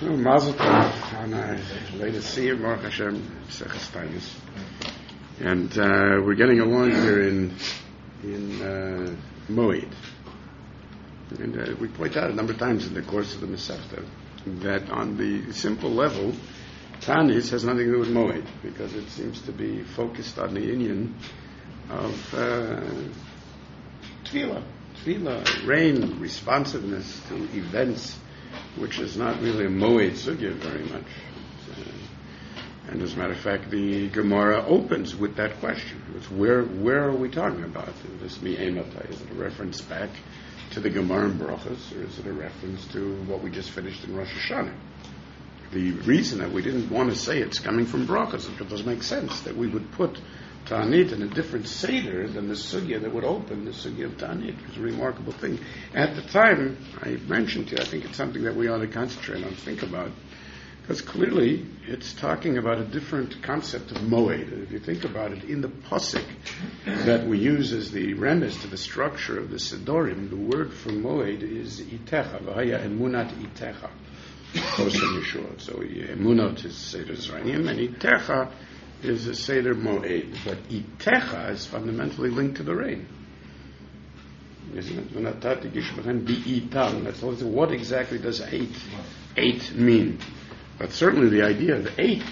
So, Mazel Tov on our latest Siyam, Baruch Hashem, Seches Tainus. And uh, we're getting along here in in uh, Moed. And uh, we point out a number of times in the course of the Masechta that on the simple level, Tanis has nothing to do with Moed because it seems to be focused on the union of uh. Tefillah, rain, responsiveness to events, which is not really a Moed Sugya very much. And as a matter of fact, the Gemara opens with that question. It's where, where are we talking about? Is this Mi'emata, is it a reference back to the Gemara in Brachas, or is it a reference to what we just finished in Rosh Hashanah? The reason that we didn't want to say it's coming from Brachas, it doesn't make sense that we would put Ta'anit in a different Seder than the Sugya that would open the Sugya of Ta'anit. It was a remarkable thing. At the time, I mentioned to you, I think it's something that we ought to concentrate on, think about. Because clearly, it's talking about a different concept of moed. If you think about it, in the posik that we use as the remes to the structure of the Sidorim, the word for moed is itecha, v'haya emunat itecha. So emunot is Seder Zrayim, and itecha is a Seder moed. But itecha is fundamentally linked to the rain. Isn't it? What exactly does eight, eight mean? But certainly the idea of eight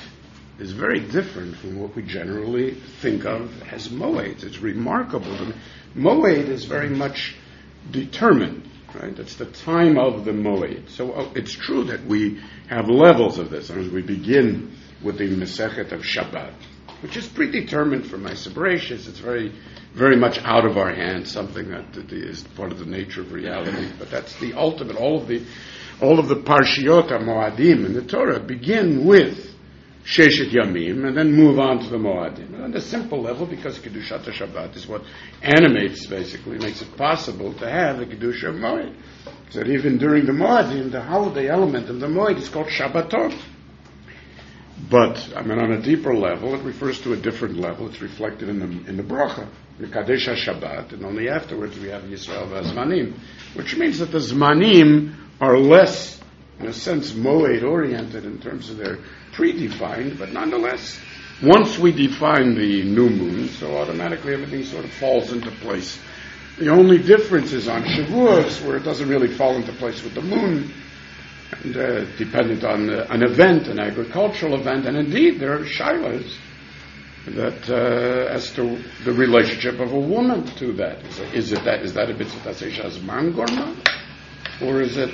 is very different from what we generally think of as moed. It's remarkable. Moed is very much determined, right? It's the time of the moed. So uh, it's true that we have levels of this. As we begin with the Masechet of Shabbat, which is predetermined for my Sabracious. It's very, very much out of our hands, something that is part of the nature of reality. But that's the ultimate. All of the all of the Parshiot Moadim in the Torah begin with Sheshet Yamim and then move on to the Moadim. On the simple level, because Kedushat Shabbat is what animates, basically, makes it possible to have the Kedusha of Moed. So that even during the Moadim, the holiday element of the Moed is called Shabbatot. But, I mean, on a deeper level, it refers to a different level. It's reflected in the, in the bracha, the Kadesh Shabbat, and only afterwards we have Yisrael Zmanim, which means that the Zmanim are less, in a sense, moed oriented in terms of their predefined, but nonetheless, once we define the new moon, so automatically everything sort of falls into place. The only difference is on Shavuos, where it doesn't really fall into place with the moon, and uh, dependent on uh, an event, an agricultural event, and indeed there are shilas that uh, as to the relationship of a woman to that. Is it, is it that is that a mitzvah man gorma, or is it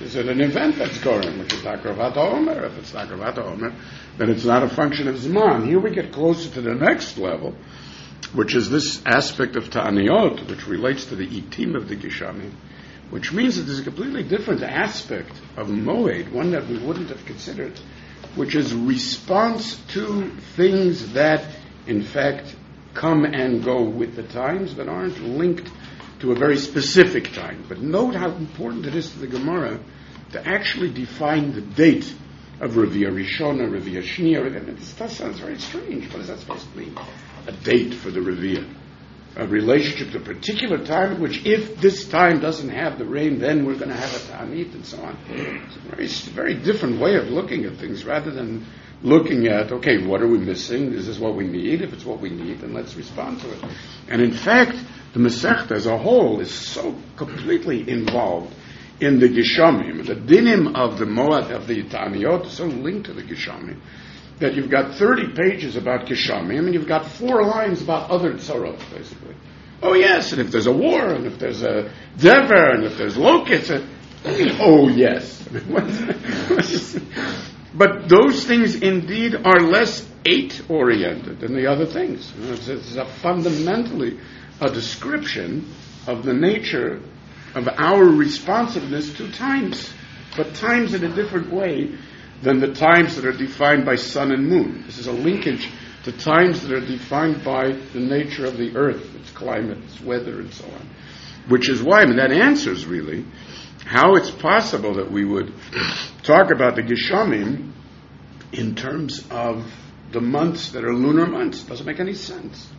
is it an event that's going, which is Akravat Omer? If it's Akravat Omer, then it's not a function of Zman. Here we get closer to the next level, which is this aspect of Ta'aniot, which relates to the Itim of the Geshamim, which means that there's a completely different aspect of Moed, one that we wouldn't have considered, which is response to things that, in fact, come and go with the times, but aren't linked to a very specific time. But note how important it is to the Gemara to actually define the date of Revia Rishona, Revia Shnia. This sounds very strange. What is that supposed to mean? A date for the Revia. A relationship to a particular time which, if this time doesn't have the rain, then we're going to have a Ta'anit and so on. It's a very, very different way of looking at things rather than looking at, okay, what are we missing? Is this what we need? If it's what we need, then let's respond to it. And in fact, the Masechta as a whole is so completely involved in the Geshamim. The dinim of the Moed of the Taniot is so linked to the Geshamim that you've got 30 pages about Geshamim and you've got four lines about other tzarot, basically. Oh yes, and if there's a war, and if there's a dever, and if there's locusts, and, oh yes. but those things indeed are less eight oriented than the other things. It's, it's a fundamentally a description of the nature of our responsiveness to times, but times in a different way than the times that are defined by sun and moon. This is a linkage to times that are defined by the nature of the earth, its climate, its weather, and so on. Which is why, I mean, that answers really how it's possible that we would talk about the Geshamim in terms of the months that are lunar months. Doesn't make any sense.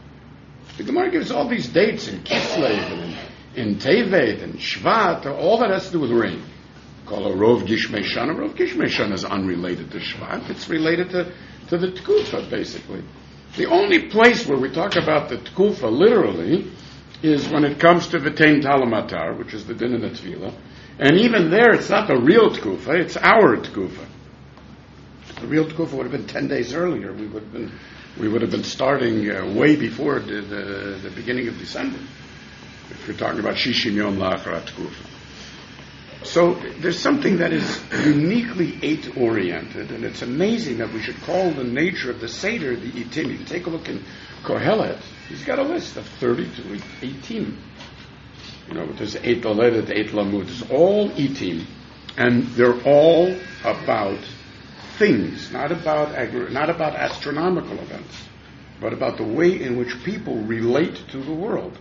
The Gemara gives all these dates in Kislev and in, in Tevet and Shvat, all that has to do with rain. call a Rov Gishmei. Rov Gishmei Shana is unrelated to Shvat. It's related to, to the Tkufa, basically. The only place where we talk about the Tkufa literally is when it comes to V'tein Talamatar, which is the din of the Tefillah. And even there, it's not the real Tkufa, it's our Tkufa. The real Tkufa would have been 10 days earlier. We would have been, we would have been starting uh, way before the, the, the, beginning of December. If you're talking about Shishim Yom La'acharat Tkufa. So there's something that is uniquely eight oriented, and it's amazing that we should call the nature of the Seder the Itim. You take a look in Kohelet, he's got a list of 32 18. You know, there's eight Aledet, eight Lamud, it's all Itim, and they're all about things, not about, agri- not about astronomical events, but about the way in which people relate to the world.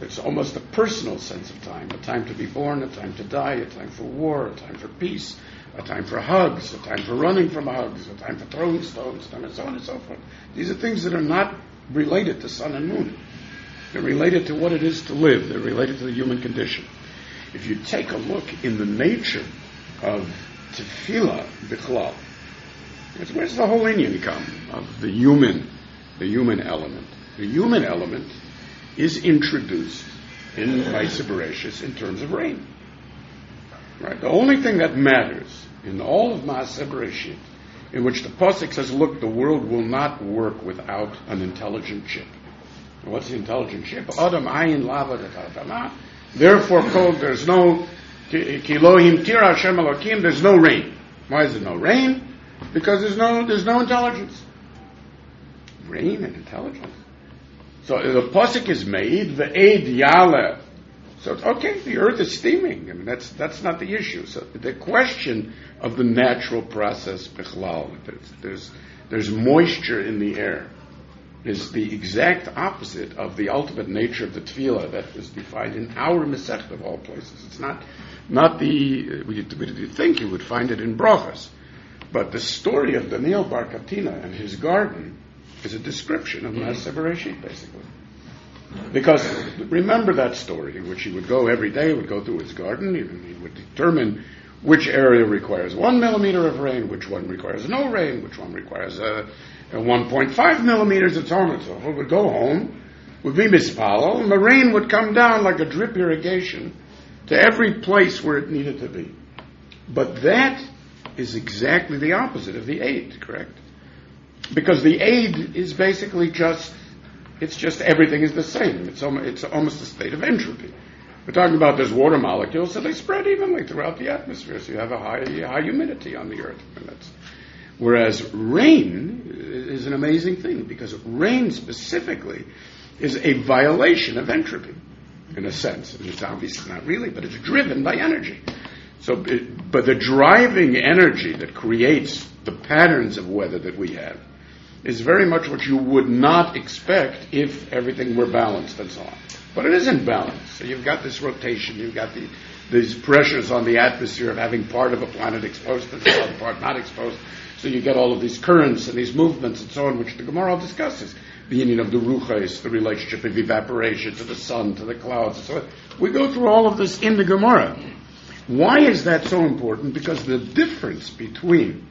It's almost a personal sense of time, a time to be born, a time to die, a time for war, a time for peace, a time for hugs, a time for running from hugs, a time for throwing stones, and so on and so forth. These are things that are not related to sun and moon. They're related to what it is to live. They're related to the human condition. If you take a look in the nature of tefillah bichlal, where's the whole Indian come of the human, the human element? The human element is introduced in Maisa Bereshis in terms of rain. Right? The only thing that matters in all of Maisa Bereshit, in which the Pasuk says, look, the world will not work without an intelligent ship. What's the intelligent ship? Adam ayin lava Therefore, called, there's no kilohim tira Hashem there's no rain. Why is there no rain? Because there's no, there's no intelligence. Rain and intelligence. So the pasuk is made the aid yale. So okay, the earth is steaming. I mean that's that's not the issue. So the question of the natural process bichlal, there's, there's there's moisture in the air, is the exact opposite of the ultimate nature of the tefillah that is defined in our Masechet of all places. It's not not the we, we think you would find it in brachas, but the story of Daniel Barkatina and his garden is a description of Maaseh mm. Bereshit, basically. Because remember that story in which he would go every day, would go through his garden, he, he would determine which area requires one millimeter of rain, which one requires no rain, which one requires a, a 1.5 millimeters, and so on and so forth. Would go home, would be mispalo, and the rain would come down like a drip irrigation to every place where it needed to be. But that is exactly the opposite of the eight, correct? Because the aid is basically just it's just everything is the same. It's almost, it's almost a state of entropy. We're talking about there's water molecules, so they spread evenly throughout the atmosphere. So you have a high high humidity on the earth, whereas rain is an amazing thing because rain specifically is a violation of entropy in a sense. And it's obviously not really, but it's driven by energy. So, but the driving energy that creates the patterns of weather that we have is very much what you would not expect if everything were balanced and so on. But it isn't balanced. So you've got this rotation, you've got the, these pressures on the atmosphere of having part of a planet exposed and the other part not exposed. So you get all of these currents and these movements and so on, which the Gemara discusses. The union of the ruchas, the relationship of evaporation to the sun, to the clouds, and so on. We go through all of this in the Gemara. Why is that so important? Because the difference between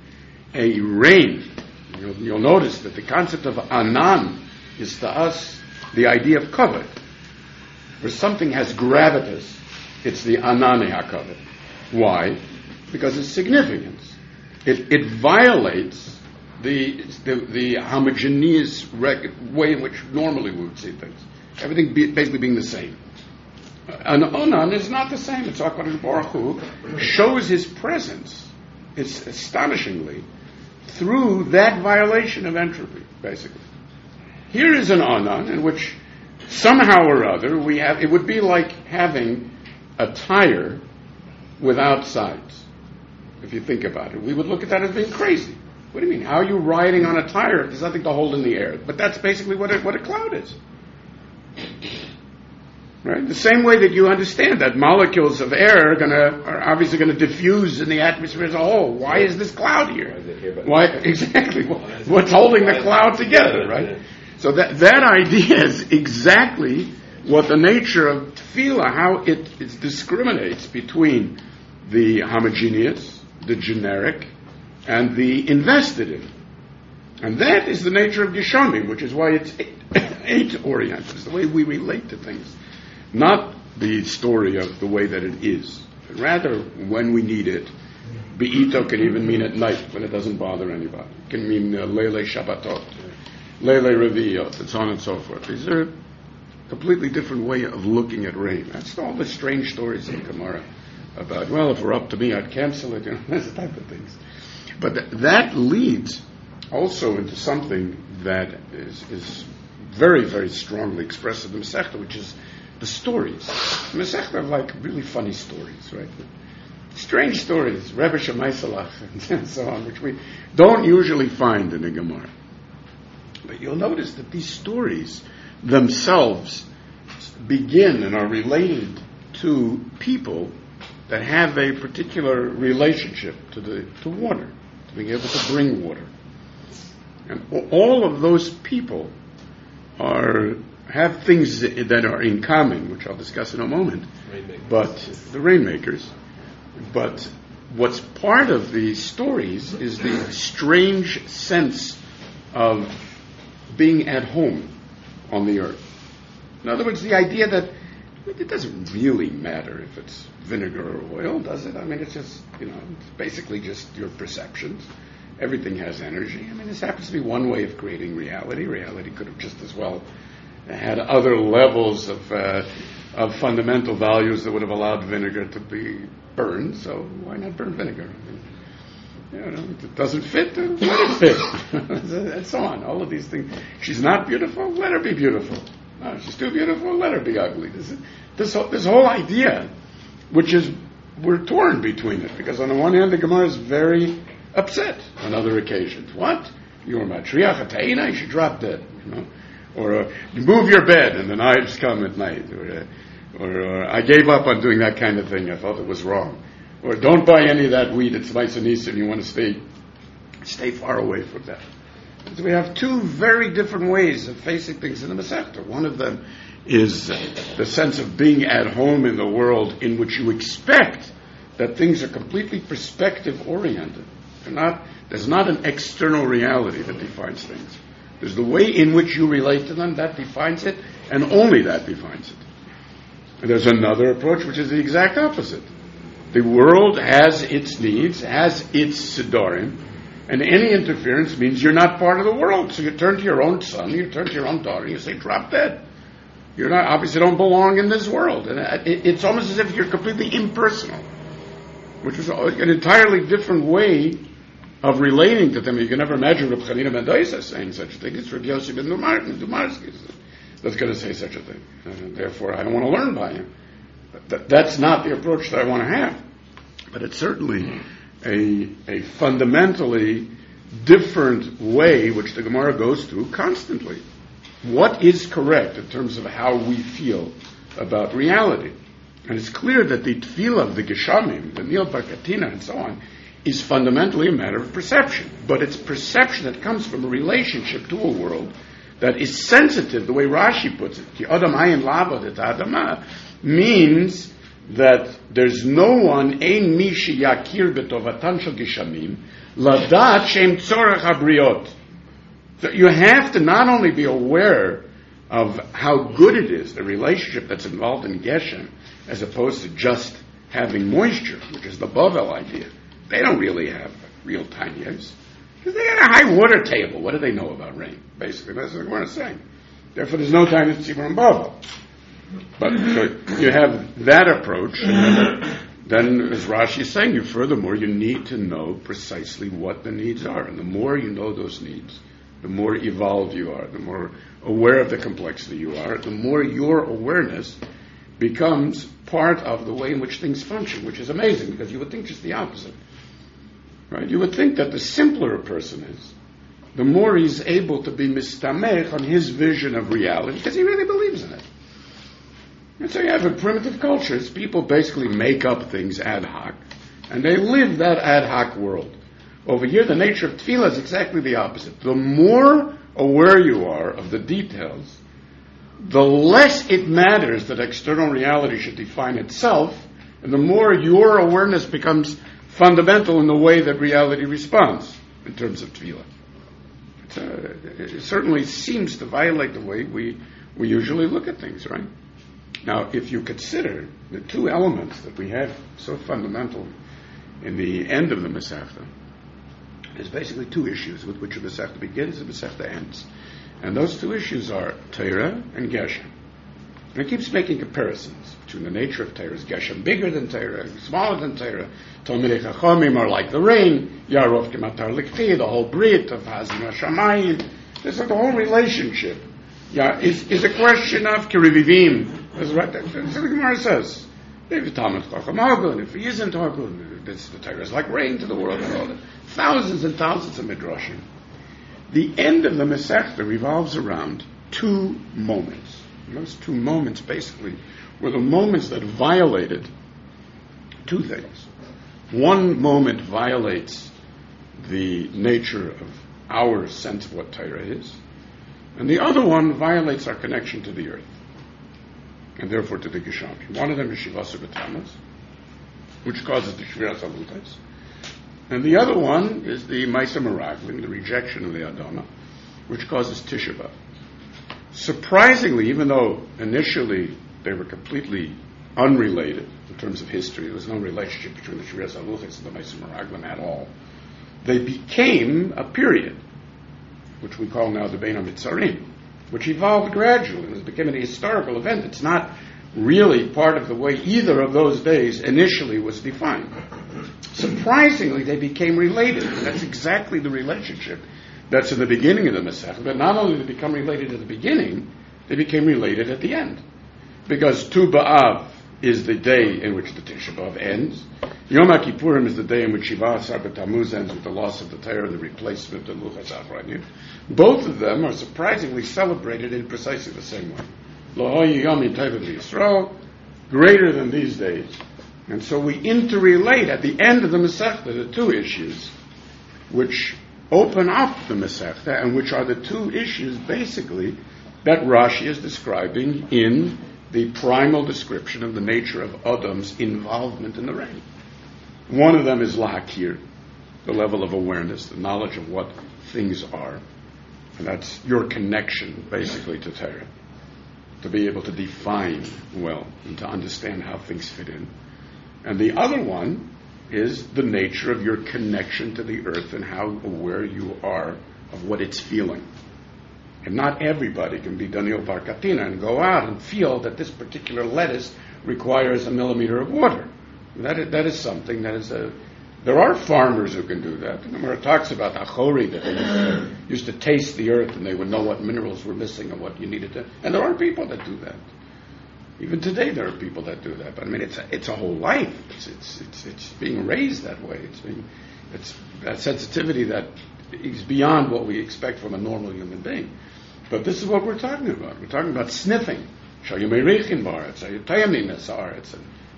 a rain You'll, you'll, notice that the concept of anan is to us the idea of cover. Where something has gravitas, it's the anane hakavod. Why? Because it's significance. It, it violates the, the, the homogeneous rec- way in which normally we would see things. Everything be, basically being the same. An onan is not the same. It's HaKadosh Baruch Hu shows his presence. It's astonishingly through that violation of entropy, basically. Here is an anan in which somehow or other we have, it would be like having a tire without sides, if you think about it. We would look at that as being crazy. What do you mean? How are you riding on a tire if there's nothing to hold in the air? But that's basically what a, what a cloud is. Right? The same way that you understand that molecules of air are, gonna, are obviously going to diffuse in the atmosphere as a whole. Why is this cloud here? Why exactly? What's holding the cloud together, right? So that that idea is exactly what the nature of tefillah, how it, it discriminates between the homogeneous, the generic, and the invested in. And that is the nature of Geshamim, which is why it's eight oriented. It's the way we relate to things. Not the story of the way that it is. Rather, when we need it, Be'ito can even mean at night when it doesn't bother anybody. It can mean uh, Lele Shabbatot, Lele Reviyot, and so on and so forth. These are completely different way of looking at rain. That's all the strange stories in Gemara about, well, if it were up to me, I'd cancel it, you know, those type of things. But th- that leads also into something that is, is very, very strongly expressed in the Masechta, which is the stories. Masechta are like really funny stories, right? Strange stories, Rebbe Shemaisalach, and so on, which we don't usually find in the Gemara. But you'll notice that these stories themselves begin and are related to people that have a particular relationship to the to water, to being able to bring water. And all of those people are have things that are in common, which I'll discuss in a moment. But the rainmakers. But what's part of the stories is the strange sense of being at home on the earth. In other words, the idea that it doesn't really matter if it's vinegar or oil, does it? I mean, it's just, you know, it's basically just your perceptions. Everything has energy. I mean, this happens to be one way of creating reality. Reality could have just as well had other levels of, uh, of fundamental values that would have allowed vinegar to be burned, so why not burn vinegar? You know, it doesn't fit, let it fit. and so on. All of these things. She's not beautiful, let her be beautiful. No, she's too beautiful, let her be ugly. This, is, this, whole, this whole idea, which is, we're torn between it, because on the one hand, the Gemara is very upset on other occasions. What? You're matriach atayina, you should drop dead. You know? Or uh, move your bed and the knives come at night. Or, uh, or uh, I gave up on doing that kind of thing. I thought it was wrong. Or don't buy any of that wheat. It's and you want to stay, stay far away from that. So we have two very different ways of facing things in the Masechta. One of them is the sense of being at home in the world in which you expect that things are completely perspective oriented. Not, there's not an external reality that defines things. There's the way in which you relate to them that defines it, and only that defines it. And there's another approach which is the exact opposite. The world has its needs, has its sidorim, and any interference means you're not part of the world. So you turn to your own son, you turn to your own daughter, you say, drop dead. You're not, obviously don't belong in this world. And it's almost as if you're completely impersonal, which is an entirely different way of relating to them. You can never imagine Reb Chanina ben Doisa saying such a thing. It's Reb Yossi ben Dumarsky that's going to say such a thing. And therefore, I don't want to learn by him. But that's not the approach that I want to have. But it's certainly a, a fundamentally different way which the Gemara goes through constantly. What is correct in terms of how we feel about reality? And it's clear that the tefillah of the Geshamim, the Nil Barkatina, and so on, is fundamentally a matter of perception. But it's perception that comes from a relationship to a world that is sensitive, the way Rashi puts it. Ki adam adama means that there's no one, ein mi yakir betovatan shel gishamim, ladat shem tzorach habriot. So you have to not only be aware of how good it is, the relationship that's involved in Geshem, as opposed to just having moisture, which is the Bavel idea. They don't really have real time tanyas. Because they got a high water table. What do they know about rain? Basically, that's what we're saying. Therefore, there's no time to see and above. But so you have that approach, then, as Rashi is saying, you furthermore you need to know precisely what the needs are, and the more you know those needs, the more evolved you are, the more aware of the complexity you are, the more your awareness becomes part of the way in which things function, which is amazing because you would think just the opposite. Right? You would think that the simpler a person is, the more he's able to be mistamech on his vision of reality because he really believes in it. And so you have in primitive cultures, people basically make up things ad hoc, and they live that ad hoc world. Over here, the nature of tefillah is exactly the opposite. The more aware you are of the details, the less it matters that external reality should define itself, And the more your awareness becomes fundamental in the way that reality responds in terms of tefillah. Uh, it certainly seems to violate the way we, we usually look at things, right? Now, if you consider the two elements that we have so fundamental in the end of the Masechta, there's basically two issues with which the Masechta begins and the Masechta ends. And those two issues are Torah and Geshem. And it keeps making comparisons between the nature of Torah. Is Geshem bigger than Torah, smaller than Torah? Talmidei Chachomim are like the rain. Yarov Kematar Likfi, the whole Brit of Hazim Hashamayim. There's like the whole relationship. Yeah, is, is a question of Kirivivim. That's. What the Gemara says. If Talmud Chacham Hagun, if he isn't Hagun, this, the Torah is like rain to the world. Thousands and thousands of Midrashim. The end of the Masechta revolves around two moments. Those two moments basically were the moments that violated two things. One moment violates the nature of our sense of what Torah is, and the other one violates our connection to the earth, and therefore to the Geshami. One of them is Shivasa B'Tamas, which causes the Shviras Alutas, and the other one is the Maisa Meraglim, the rejection of the Adama, which causes Tisha. Surprisingly, even though initially they were completely unrelated in terms of history, there was no relationship between the Shviras Aluchis and the Meisim Meraglim at all, they became a period, which we call now the Bein HaMitzarim, which evolved gradually. And became a historical event. It's not really part of the way either of those days initially was defined. Surprisingly, they became related. That's exactly the relationship that's in the beginning of the Masech. But not only did they become related at the beginning, they became related at the end. Because Tu B'Av is the day in which the Tisha B'Av ends. Yom HaKippurim is the day in which Shiva Asar Tammuz ends with the loss of the Torah and the replacement of the Luchas Afranyim. Both of them are surprisingly celebrated in precisely the same way. Lohoyi Yom Yisrael, greater than these days. And so we interrelate at the end of the Masechta the two issues, which open up the Masechta, and which are the two issues basically that Rashi is describing in the primal description of the nature of Adam's involvement in the rain. One of them is Lahakir, the level of awareness, the knowledge of what things are. And that's your connection, basically, to Torah. To be able to define well and to understand how things fit in. And the other one is the nature of your connection to the earth and how aware you are of what it's feeling. And not everybody can be Daniel Barkatina and go out and feel that this particular lettuce requires a millimeter of water. That is, that is something that is a. There are farmers who can do that. The Gemara talks about the Achori that they used to, used to taste the earth and they would know what minerals were missing and what you needed to. And there are people that do that. Even today, there are people that do that. But I mean, it's a, it's a whole life. It's, it's, it's, it's being raised that way. It's being, it's that sensitivity that is beyond what we expect from a normal human being. But this is what we're talking about. We're talking about sniffing.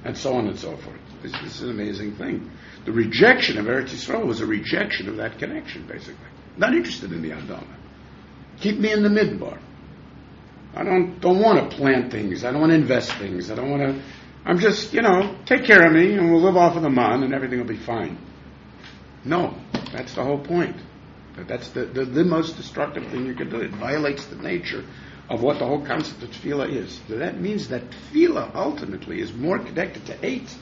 And so on and so forth. This, this is an amazing thing. The rejection of Eretz Yisrael was a rejection of that connection, basically. Not interested in the Adama. Keep me in the midbar. I don't don't want to plant things. I don't want to invest things. I don't want to. I'm just you know take care of me and we'll live off of the man and everything will be fine. No, that's the whole point. That's the, the, the most destructive thing you can do. It violates the nature of what the whole concept of tefillah is. So that means that tefillah ultimately is more connected to eight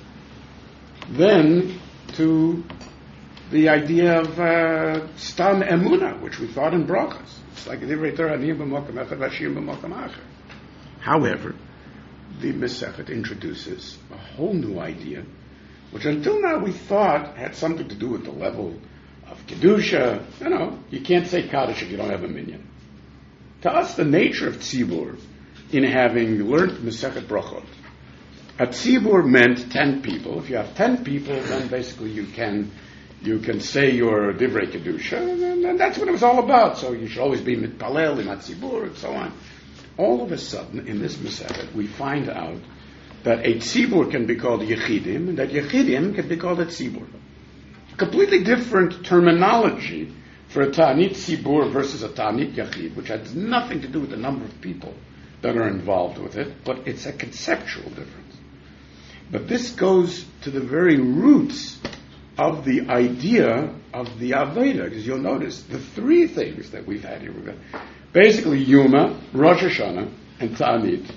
than to the idea of uh, stam emuna, which we thought in brachas. It's like However, the Masechet introduces a whole new idea, which until now we thought had something to do with the level of kedusha. You know, you can't say kaddish if you don't have a minyan. To us, the nature of tzibur, in having learned Masechet brachot, a tzibur meant ten people. If you have ten people, then basically you can you can say your divrei kedusha, and, and, that's what it was all about. So you should always be mitpalel, imatzibur, and so on. All of a sudden, in this Masechet, we find out that a tzibur can be called yechidim, and that yechidim can be called a tzibur. Completely different terminology for a ta'anit tzibur versus a ta'anit yachid, which has nothing to do with the number of people that are involved with it, but it's a conceptual difference. But this goes to the very roots of the idea of the Aveda, because you'll notice the three things that we've had here. Basically Yuma, Rosh Hashanah, and Ta'anit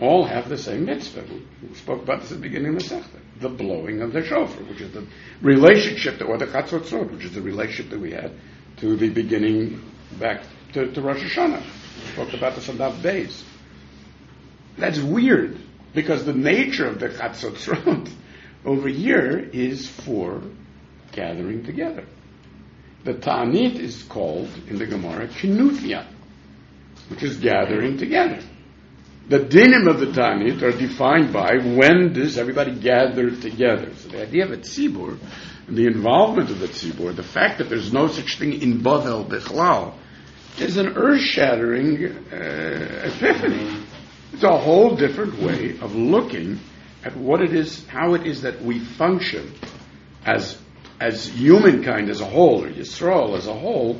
all have the same mitzvah. We spoke about this at the beginning of the Sechta, the blowing of the shofar, which is the relationship, that, or the Chatzotzot, which is the relationship that we had to the beginning back to, to Rosh Hashanah. We spoke about this on that days. That's weird, because the nature of the Chatzotzot over here is for gathering together. The Ta'anit is called in the Gemara Kinuthia, which is gathering together. The dinim of the Ta'anit are defined by when does everybody gather together. So the idea of a tzibur, and the involvement of the tzibur, the fact that there's no such thing in Bavel Bechlal, is an earth-shattering uh, epiphany. It's a whole different way of looking at what it is, how it is that we function as as humankind as a whole, or Yisrael as a whole,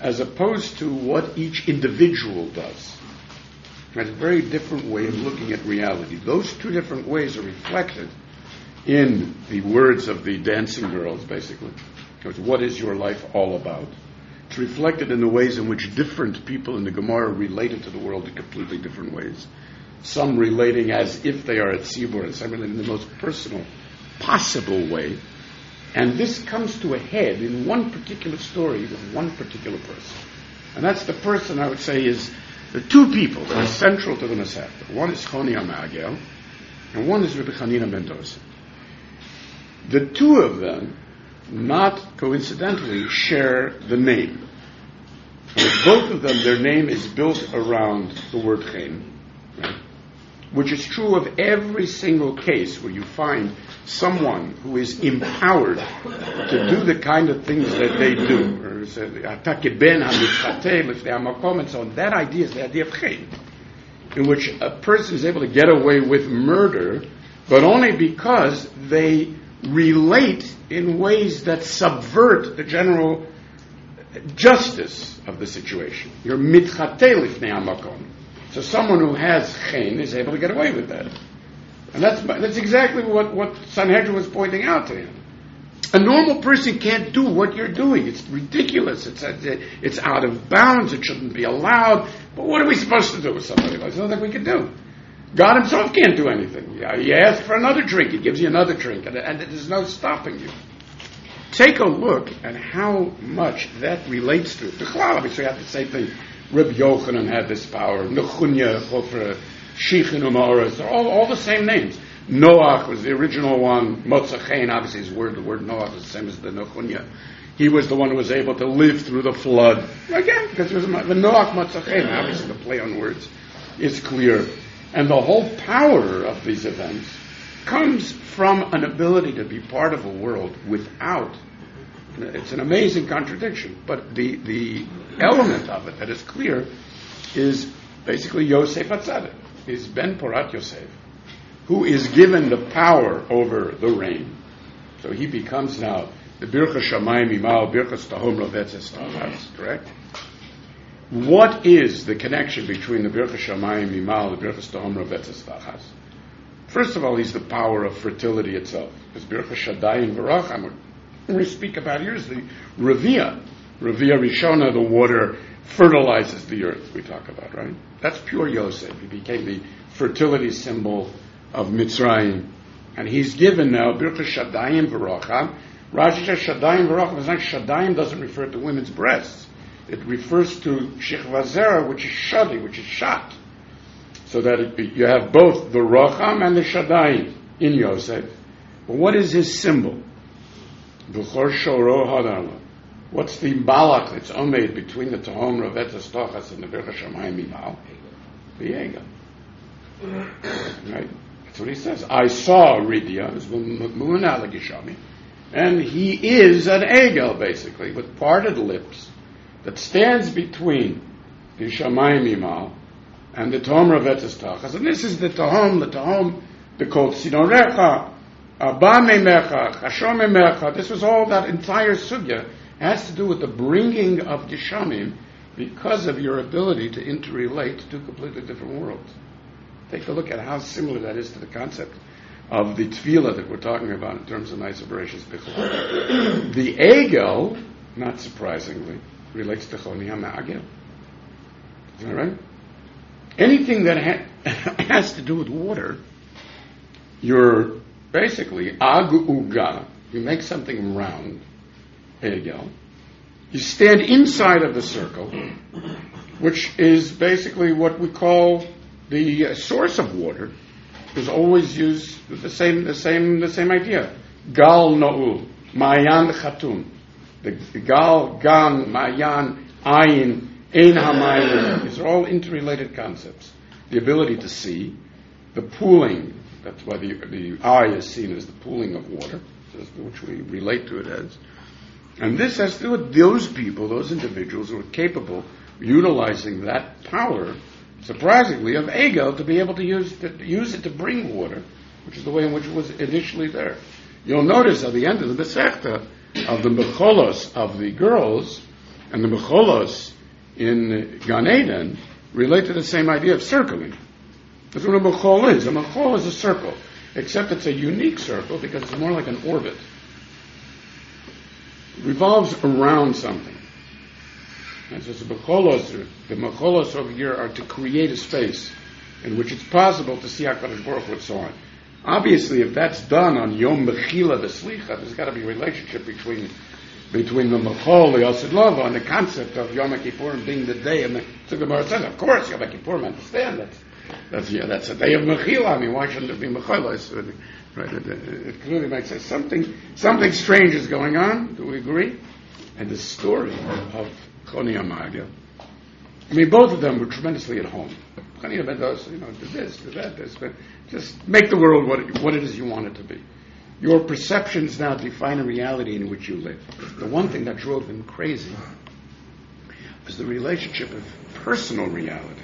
as opposed to what each individual does. That's a very different way of looking at reality. Those two different ways are reflected in the words of the dancing girls, basically. Because what is your life all about? It's reflected in the ways in which different people in the Gemara related to the world in completely different ways some relating as if they are at Tzibur, and some in the most personal possible way. And this comes to a head in one particular story with one particular person. And that's the person I would say is the two people that are central to the Masechta. One is Choni Amagel, and one is Rabbi Chanina ben Dosa. The two of them, not coincidentally, share the name. Both of them, their name is built around the word Chen. Right? Which is true of every single case where you find someone who is empowered to do the kind of things that they do. And so on. That idea is the idea of chen, in which a person is able to get away with murder, but only because they relate in ways that subvert the general justice of the situation. You're mitchate lifnei hamakom. So someone who has chen is able to get away with that. And that's, that's exactly what, what Sanhedrin was pointing out to him. A normal person can't do what you're doing. It's ridiculous. It's, it's out of bounds. It shouldn't be allowed. But what are we supposed to do with somebody like that? There's nothing we can do. God himself can't do anything. He asks for another drink, he gives you another drink, and, and there's no stopping you. Take a look at how much that relates to. The obviously, have the same thing Reb Yochanan had this power. Nechunya, Chofra, Shichin Umaras, they're all, all the same names. Noach was the original one. Motzachain, obviously his word, the word Noach is the same as the Nechunya. He was the one who was able to live through the flood. Again, because it was the Noach Motzachain, obviously the play on words is clear. And the whole power of these events comes from an ability to be part of a world without it's an amazing contradiction, but the, the element of it that is clear is basically Yosef Atzadik, is Ben Porat Yosef, who is given the power over the rain. So he becomes now the Bircha Shamayim Imal, Bircha Stahom Rovetzes Tavas, correct? What is the connection between the Bircha Shamayim Imal and the Bircha Stahom Rovetzes Tavas? First of all, he's the power of fertility itself. Because Bircha Shadayim Baracham we speak about here is the Revia. Revia Rishona, the water fertilizes the earth, we talk about, right? That's pure Yosef. He became the fertility symbol of Mitzrayim. And he's given now Birka Shadayim Barocha. Rashi says Shadayim Barocha, not Shadayim doesn't refer to women's breasts. It refers to Shechvazera, which is Shadi, which is shot. So that you have both the Rocham and the Shadayim in Yosef. But what is his symbol? What's the balak that's omed between the Tahom Ravetas Tochas and the Bircha Shamayim Mimal? The Egel. Right? That's what he says. I saw Ridia, Gishami, and he is an Egel, basically, with parted lips that stands between the Shamayim Mimal and the Tahom Ravetas Tochas. And this is the Tahom, the Tahom, the called Sidorecha, this was all that entire sugya has to do with the bringing of Geshamim because of your ability to interrelate to two completely different worlds. Take a look at how similar that is to the concept of the tefillah that we're talking about in terms of nice operations. the egel, not surprisingly, relates to choni hamagel. Is that right? Anything that ha- has to do with water, you're basically aguga. You make something round, egel. You stand inside of the circle, which is basically what we call the uh, source of water. Is always used the same, the same, the same idea. Gal no'ul, mayan chatun. The, gal, gan, mayan, ayin, ein hamayim. These are all interrelated concepts. The ability to see, the pooling. That's why the, the eye is seen as the pooling of water, which we relate to it as. And this has to do with those people, those individuals who are capable of utilizing that power surprisingly, of ego to be able to use, to use it to bring water, which is the way in which it was initially there. You'll notice at the end of the Masechta of the Mecholos of the girls and the Mecholos in Gan Eden relate to the same idea of circling. That's what a Mechol is. A Mechol is a circle, except it's a unique circle because it's more like an orbit. It revolves around something. And so the mecholos, the mecholos over here are to create a space in which it's possible to see HaKadosh Baruch Hu and so on. Obviously, if that's done on Yom Mechila V'Slicha, there's got to be a relationship between between the Mechol, the and the concept of Yom Kippur being the day. And the, Gemara says, of course, Yom Kippur understand that. That's, yeah, that's a day of Mechila. I mean, why shouldn't it be Mechilas? Uh, right? It, it, clearly makes sense. Something, something strange is going on. Do we agree? And the story of Choni Amalia. I mean, both of them were tremendously at home. Choni Amalia you know, did this, did that, this, but just make the world what it, what it is you want it to be. Your perceptions now define a reality in which you live. The one thing that drove them crazy was the relationship of personal reality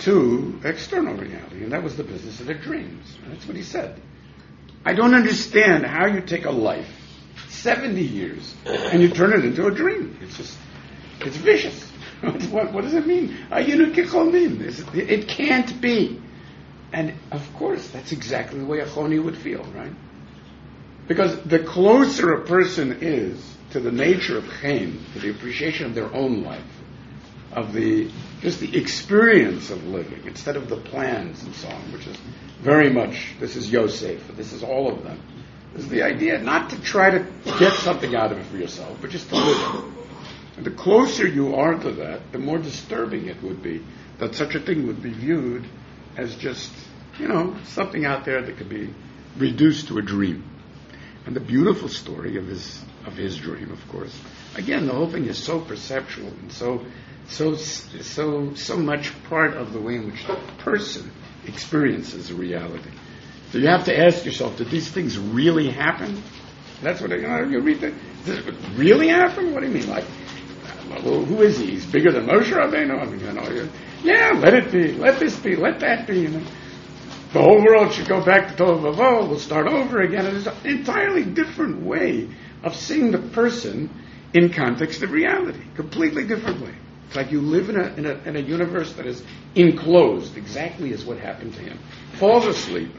to external reality, and that was the business of their dreams. That's what he said. I don't understand how you take a life, 70 years, and you turn it into a dream. It's just it's vicious. what, what, does it mean? Ah, know, kecholim. It can't be. And of course, that's exactly the way a choni would feel, right? Because the closer a person is to the nature of chen, to the appreciation of their own life, of the just the experience of living instead of the plans and so on, which is very much this is Yosef, this is all of them. This is the idea not to try to get something out of it for yourself, but just to live and the closer you are to that, the more disturbing it would be that such a thing would be viewed as just, you know, something out there that could be reduced to a dream. And the beautiful story of his of his dream, of course. Again, the whole thing is so perceptual and so so so so much part of the way in which the person experiences reality. So you have to ask yourself, did these things really happen? That's what you know. You read it really happen? What do you mean? Like well, who is he? He's bigger than Moshe Rabbeinu. I mean, you know, yeah, let it be, let this be, let that be. You know. The whole world should go back to Tohu Vavohu. We'll start over again. It's an entirely different way of seeing the person in context of reality, completely different way. It's like you live in a, in a, in a universe that is enclosed, exactly as what happened to him. Falls asleep,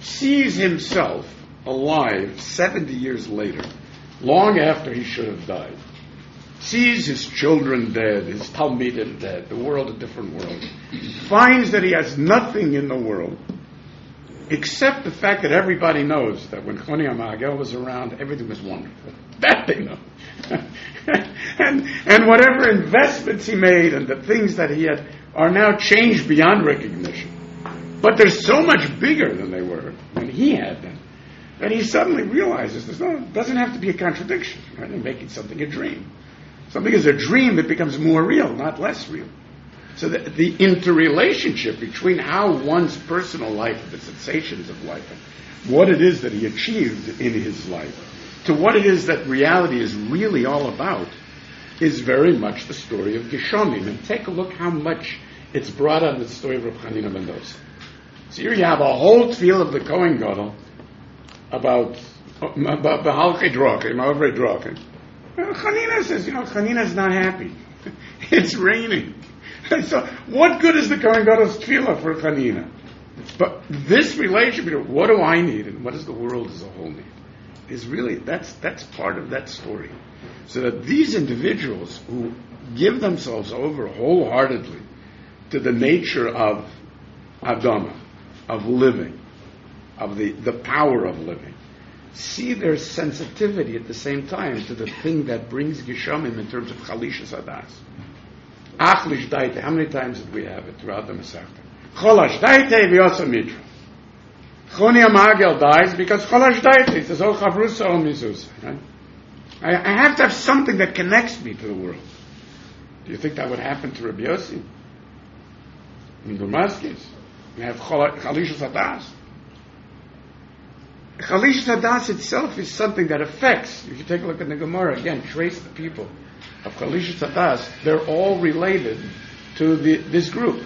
sees himself alive 70 years later, long after he should have died sees his children dead, his Talmidim dead, the world a different world, finds that he has nothing in the world except the fact that everybody knows that when Choni Amagel was around, everything was wonderful. That they know. and, and whatever investments he made and the things that he had are now changed beyond recognition. But they're so much bigger than they were when he had them that he suddenly realizes there's no, doesn't have to be a contradiction, right? In making something a dream. Something is a dream, that becomes more real, not less real. So the, the interrelationship between how one's personal life, the sensations of life, and what it is that he achieved in his life, to what it is that reality is really all about, is very much the story of Geshonim. And take a look how much it's brought on the story of Rav Hanina ben Dosa. So here you have a whole field of the Kohen Gadol about Bahal Chedrokim, Avrei Drokim, Hanina says, you know, Hanina's not happy. it's raining. so what good is the Kohen Gadol's tefillah for Hanina? But this relationship, what do I need and what does the world as a whole need, is really, that's, that's part of that story. So that these individuals who give themselves over wholeheartedly to the nature of Adama, of living, of the, the power of living, see their sensitivity at the same time to the thing that brings Geshamim in terms of Chalisha Sadas. Achlish Daite, how many times did we have it throughout the Masechta? Cholash Daite v'yosa mitra. Choni Amagel dies because Cholash died. it says, Oh Chavrusa O Mizuz. I, have to have something that connects me to the world. Do you think that would happen to Rabbi Yossi? In Damascus? You have Chalisha Sadas. Chalish Sadas itself is something that affects. If you take a look at the Gemara again, trace the people of Chalish Sadas. They're all related to the, this group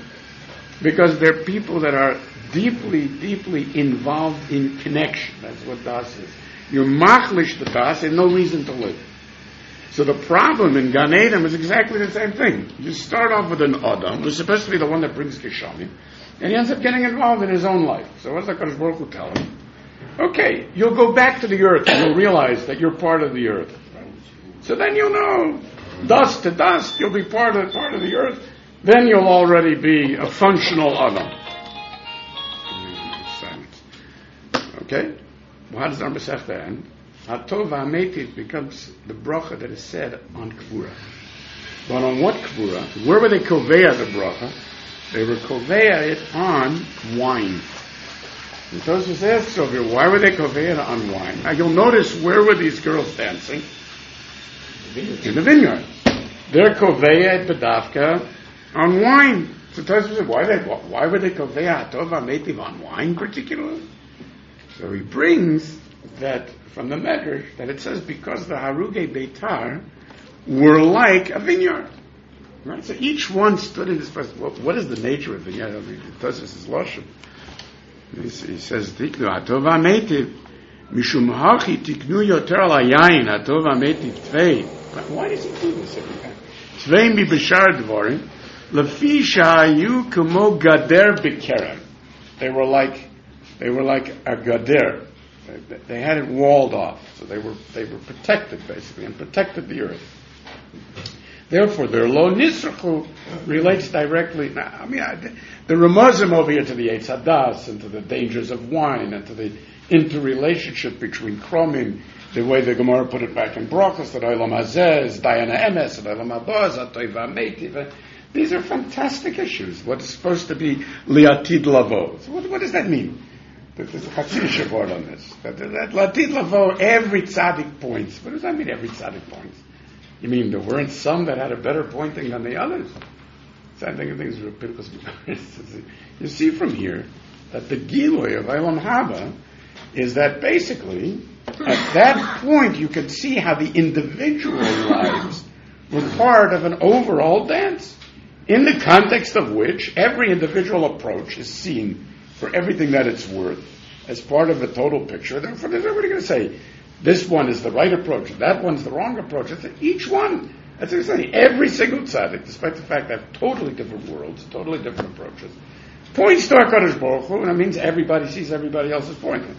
because they're people that are deeply, deeply involved in connection. That's what Das is. You're machlish the Das and no reason to live. So the problem in Gan Eden is exactly the same thing. You start off with an Adam, who's supposed to be the one that brings Geshamim, and he ends up getting involved in his own life. So what does the Baruch tell him? Okay, you'll go back to the earth and you'll realize that you're part of the earth. So then you'll know, dust to dust, you'll be part of part of the earth. Then you'll already be a functional Adam. Okay? Well, how does our Masechta end? Atov Ha'metiv becomes the bracha that is said on Kvura. But on what Kvura? Where were they Koveya the bracha? They were Koveya it on wine. And Tosfos asks over here, why were they koveya on wine? Now you'll notice where were these girls dancing? In the vineyard. They're koveya at Bedavka on wine. So Tosfos says, why, they, why were they koveya atova metiv on wine particularly? So he brings that from the Medrash that it says because the Haruge Beitar were like a vineyard. Right? So each one stood in this place. What, is the nature of a vineyard? I mean, Tosfos is Lashon. He says, Tiknu, atova HaMetiv, Mishum Hachi Tiknu Yoter Al Hayayin, Atov HaMetiv Tvei. Why does he do this every time? Tvei Mi B'shar Dvorim, Lefi Shahayu Kumo Gader B'kerem. They were like, they were like a Gader. They, had it walled off, so they were, they were protected basically, and protected the earth. Therefore, their lo nisrachu relates directly. Now, I mean, I, the Ramazim over here to the Eitz Hadas and to the dangers of wine and to the interrelationship between Kromim, the way the Gemara put it back in Brachos, that Olam Hazeh Dayan Ha'emes, Olam Haba Atoiva Meitiv. These are fantastic issues. What is supposed to be liatid lavo? What, what, does that mean? There's a Chatzir word on this. That, that, latid lavo, every tzaddik points. What does that mean, every tzaddik points? You mean there weren't some that had a better pointing than the others? Same thing things You see from here that the Giloy of Olam Haba is that basically at that point you could see how the individual lives were part of an overall dance, in the context of which every individual approach is seen for everything that it's worth as part of a total picture. Therefore, there's everybody going to say, this one is the right approach, that one's the wrong approach. It's each one. What I'm saying. Every single tzaddik, despite the fact that totally different worlds, totally different approaches, points to HaKadosh Baruch Hu, and it means everybody sees everybody else's pointing.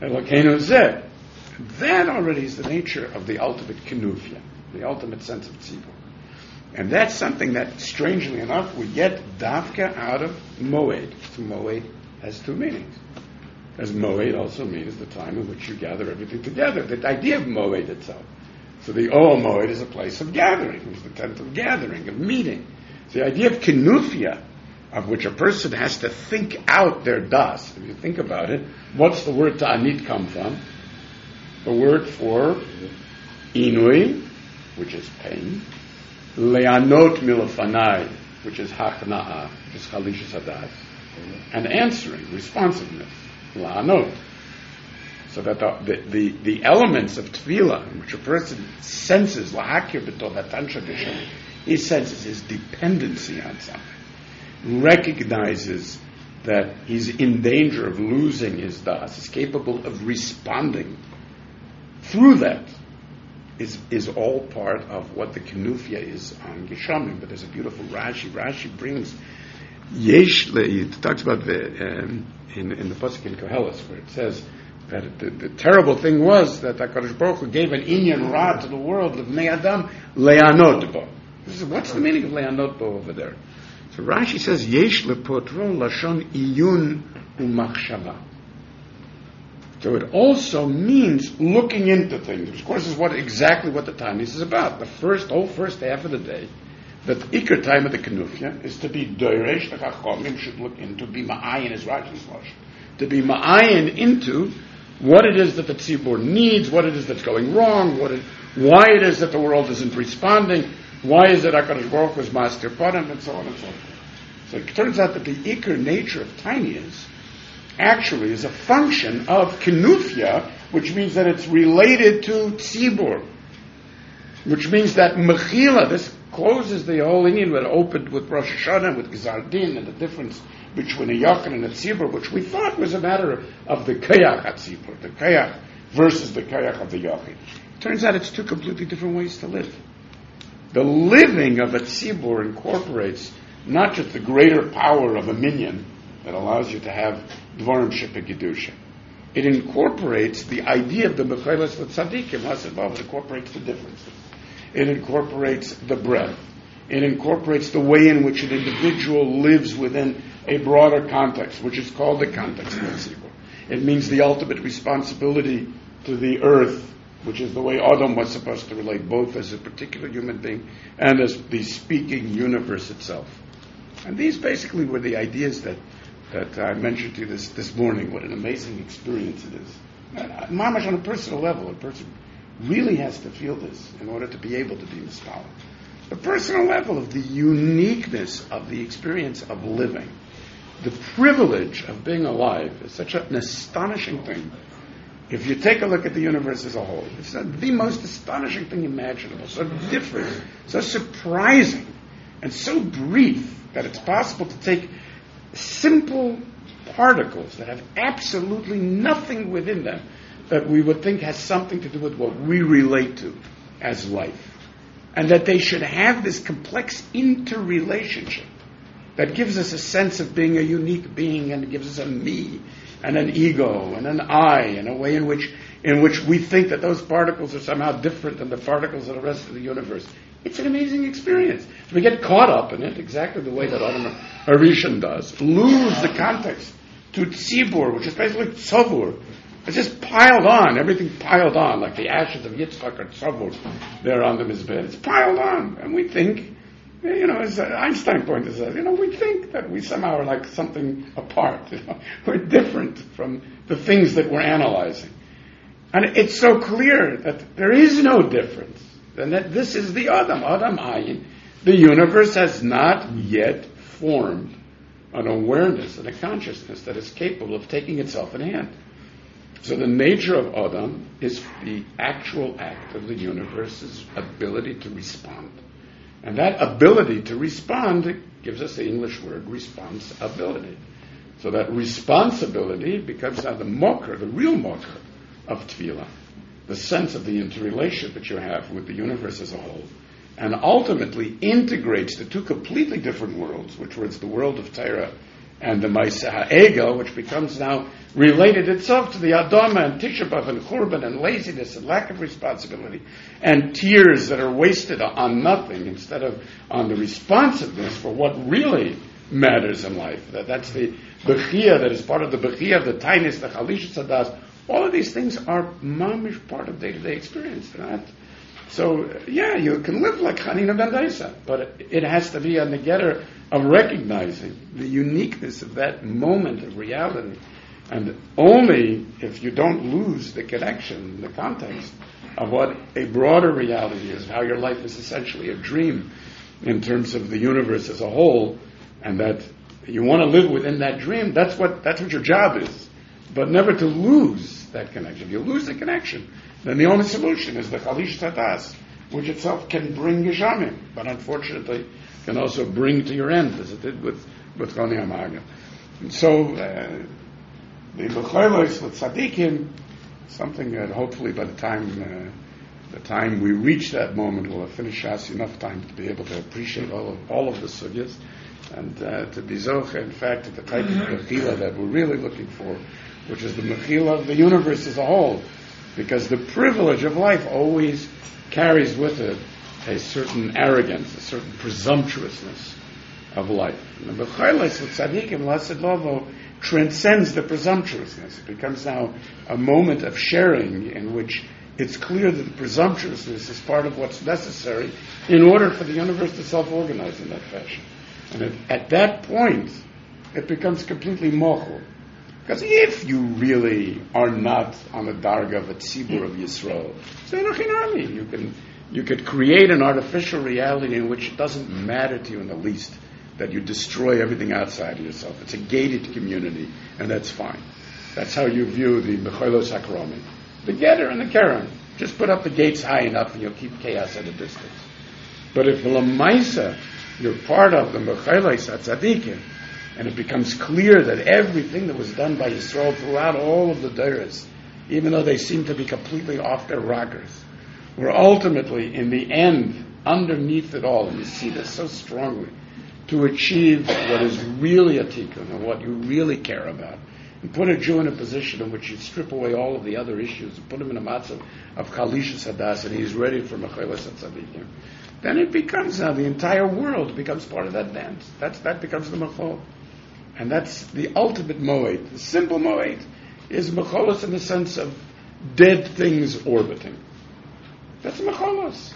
Elokeinu zeh. That already is the nature of the ultimate kinufia, the ultimate sense of tzibur. And that's something that, strangely enough, we get dafka out of moed. So moed has two meanings as Moed also means the time in which you gather everything together. The idea of Moed itself. So the Ohel Moed is a place of gathering. It's the tent of gathering, of meeting. The idea of Kinufia, of which a person has to think out their das. If you think about it, what's the word ta'anit come from? The word for inui, which is pain, leanot milafanai, which is hachna'a, which is chalisha sadat, and answering, responsiveness la'anot. So that the, the, the, elements of tefillah, which a person senses lahakir b'tovatan he senses his dependency on something, recognizes that he's in danger of losing his das, is capable of responding through that, is, is all part of what the kenufia is on Geshamim. But there's a beautiful Rashi. Rashi brings Yesh, it talks about the, um, in, in the Pasuk in Koheles, where it says that the, the, terrible thing was that HaKadosh Baruch Hu gave an inyan rod to the world of Adam, le'anot bo. What's the meaning of Leanotbo over there? So Rashi says, Yesh lepotro lashon iyun umachshava. So it also means looking into things, which of course is what exactly what the time is about. The first, whole first half of the day, that the ikr time of the Kanufya is to be doiresh, the should look into, be ma'ayin is lashon, to be ma'ayin into what it is that the tzibur needs, what it is that's going wrong, what it, why it is that the world isn't responding, why is it HaKadosh Baruch was master param, and so on and so forth. So it turns out that the ikr nature of tinias actually is a function of kinufia, which means that it's related to tzibur, which means that mechila, this closes the whole Indian that opened with Rosh Hashanah, with Gizardin, and the difference between a Yachid and a Tzibur, which we thought was a matter of the Kayach HaTzibur, the Kayach versus the Kayach of the Yachid. Turns out it's two completely different ways to live. The living of a Tzibur incorporates not just the greater power of a minyan that allows you to have Dvarim Shebikdusha. It incorporates the idea of the Mechelas Tzadikim, it incorporates the differences. It incorporates the breadth. It incorporates the way in which an individual lives within a broader context, which is called the context of Tzibur. It means the ultimate responsibility to the earth, which is the way Adam was supposed to relate, both as a particular human being and as the speaking universe itself. And these basically were the ideas that, that I mentioned to you this, this morning. What an amazing experience it is. Mamash on a personal level, a person really has to feel this in order to be able to be Mispala. The personal level of the uniqueness of the experience of living, the privilege of being alive is such an astonishing thing. If you take a look at the universe as a whole, it's the most astonishing thing imaginable, so different, so surprising, and so brief that it's possible to take simple particles that have absolutely nothing within them that we would think has something to do with what we relate to as life. And that they should have this complex interrelationship that gives us a sense of being a unique being and gives us a me and an ego and an I and a way in which in which we think that those particles are somehow different than the particles of the rest of the universe. It's an amazing experience. So we get caught up in it exactly the way that Adam Harishon does, lose the context to tzibur, which is basically tzavur, it's just piled on, everything piled on, like the ashes of Yitzchak or Tzavur there on the Mizbeh. It's piled on. And we think, you know, as Einstein pointed out, you know, we think that we somehow are like something apart. You know? We're different from the things that we're analyzing. And it's so clear that there is no difference. That this is the Adam, Adam Ayin. The universe has not yet formed an awareness and a consciousness that is capable of taking itself in hand. So the nature of Adam is the actual act of the universe's ability to respond. And that ability to respond gives us the English word responsibility. So that responsibility becomes now the mocker, the real mocker of tefillah, the sense of the interrelationship that you have with the universe as a whole, and ultimately integrates the two completely different worlds, which was the world of Torah and the Maisa Ego, which becomes now related itself to the Adama and Tisha B'Av and Churban and laziness and lack of responsibility and tears that are wasted on nothing instead of on the responsiveness for what really matters in life. That, that's the Bechia that is part of the Bechia of the Tainis, the Chalish Sadas. All of these things are mamish part of day-to-day experience. right? so, yeah, you can live like Hanina Ben but it has to be on the getter of recognizing the uniqueness of that moment of reality. And only if you don't lose the connection, the context of what a broader reality is, how your life is essentially a dream in terms of the universe as a whole, and that you want to live within that dream, that's what, that's what your job is. But never to lose that connection. If you lose the connection, then the only solution is the Chalish Tatas, which itself can bring Geshamim. But unfortunately, can also bring to your end, as it did with, with Choni Amaga. So, uh, the Becholos with Tzaddikim, something that hopefully by the time uh, the time we reach that moment, we'll have finished us enough time to be able to appreciate all of, all of the sugyas and uh, to be zoche, in fact, at the type of mechila that we're really looking for, which is the mechila of the universe as a whole, because the privilege of life always carries with it a certain arrogance, a certain presumptuousness of life. And the Bechayles with tzaddikim, lassid transcends the presumptuousness. It becomes now a moment of sharing in which it's clear that the presumptuousness is part of what's necessary in order for the universe to self-organize in that fashion. And at, at that point, it becomes completely mochel. Because if you really are not on the darga of a tzibur of Yisroel, Yisrael, you can you could create an artificial reality in which it doesn't matter to you in the least that you destroy everything outside of yourself. It's a gated community, and that's fine. That's how you view the Mecholos HaKromi. The Gader and the Kerem. Just put up the gates high enough and you'll keep chaos at a distance. But if Lamaisa, you're part of the Mecholos HaTzadikim, and it becomes clear that everything that was done by Yisrael throughout all of the Deiras, even though they seem to be completely off their rockers, were ultimately, in the end, underneath it all, and you see this so strongly, to achieve what is really a tikkun and what you really care about. And put a Jew in a position in which you strip away all of the other issues and put him in a matzav of chalisha sadas and he's ready for mechelas tzadikim. Then it becomes now the entire world becomes part of that dance. That's, that becomes the mechol. And that's the ultimate moed. The simple moed is mecholos in the sense of dead things orbiting. That's mecholos.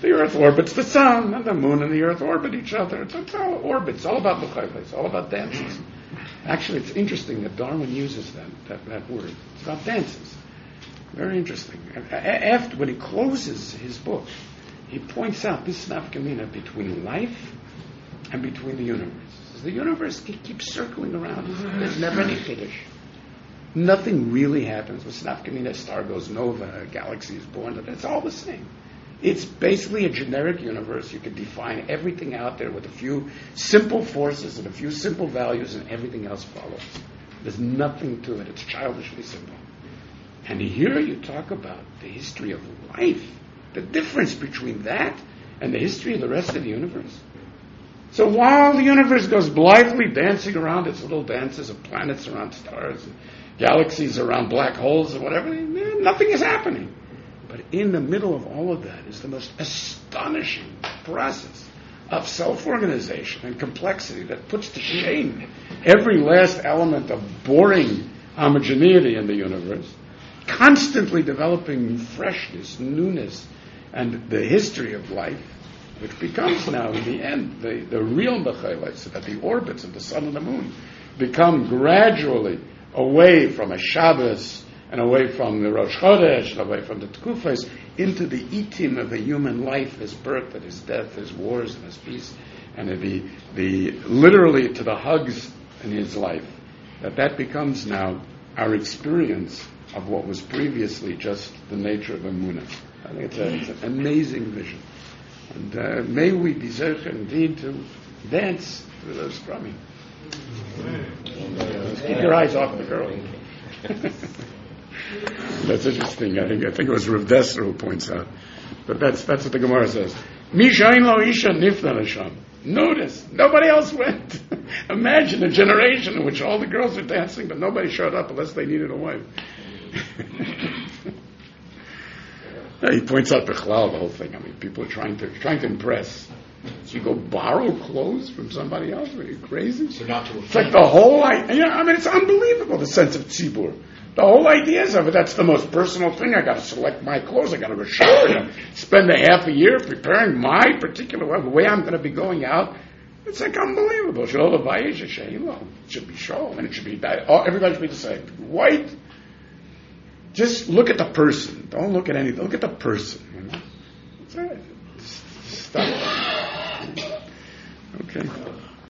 The Earth orbits the Sun, and the Moon and the Earth orbit each other. It's, it's all orbits, all about mecholos, it's all about dances. Actually, it's interesting that Darwin uses that, that, that word. It's about dances. Very interesting. After, when he closes his book, he points out this nafkamina between life and between the universe. The universe keeps circling around. There's never any finish. Nothing really happens. With a star goes nova, a galaxy is born. It's all the same. It's basically a generic universe. You can define everything out there with a few simple forces and a few simple values, and everything else follows. There's nothing to it. It's childishly simple. And here you talk about the history of life, the difference between that and the history of the rest of the universe. So while the universe goes blithely dancing around its little dances of planets around stars and galaxies around black holes and whatever, nothing is happening. But in the middle of all of that is the most astonishing process of self-organization and complexity that puts to shame every last element of boring homogeneity in the universe, constantly developing freshness, newness, and the history of life, which becomes now, in the end, the, the real Mechelet, so that the orbits of the sun and the moon become gradually away from a Shabbos and away from the Rosh Chodesh, and away from the Tkufas, into the itim of the human life, his birth and his death, his wars and his peace, and the, the literally to the hugs in his life, that that becomes now our experience of what was previously just the nature of Amunah. I think it's, a, it's an amazing vision. And uh, may we be indeed to dance through those drumming. Keep your eyes off the girl. that's interesting. I think I think it was Rav Dessler who points out. But that's that's what the Gemara says. Mishain lo isha nifna Notice, nobody else went. Imagine a generation in which all the girls are dancing, but nobody showed up unless they needed a wife. he points out the the whole thing. I mean, people are trying to trying to impress. So you go borrow clothes from somebody else? Are you crazy? So not to it's like the whole idea. I mean, it's unbelievable the sense of tzibur. The whole idea is of it. That's the most personal thing. I got to select my clothes. I got to go shopping. spend a half a year preparing my particular way, the way I'm going to be going out. It's like unbelievable. It should be shown, and it should be that. Everybody should be the same. White. Just look at the person. Don't look at anything. Look at the person. You know? Stop. Okay.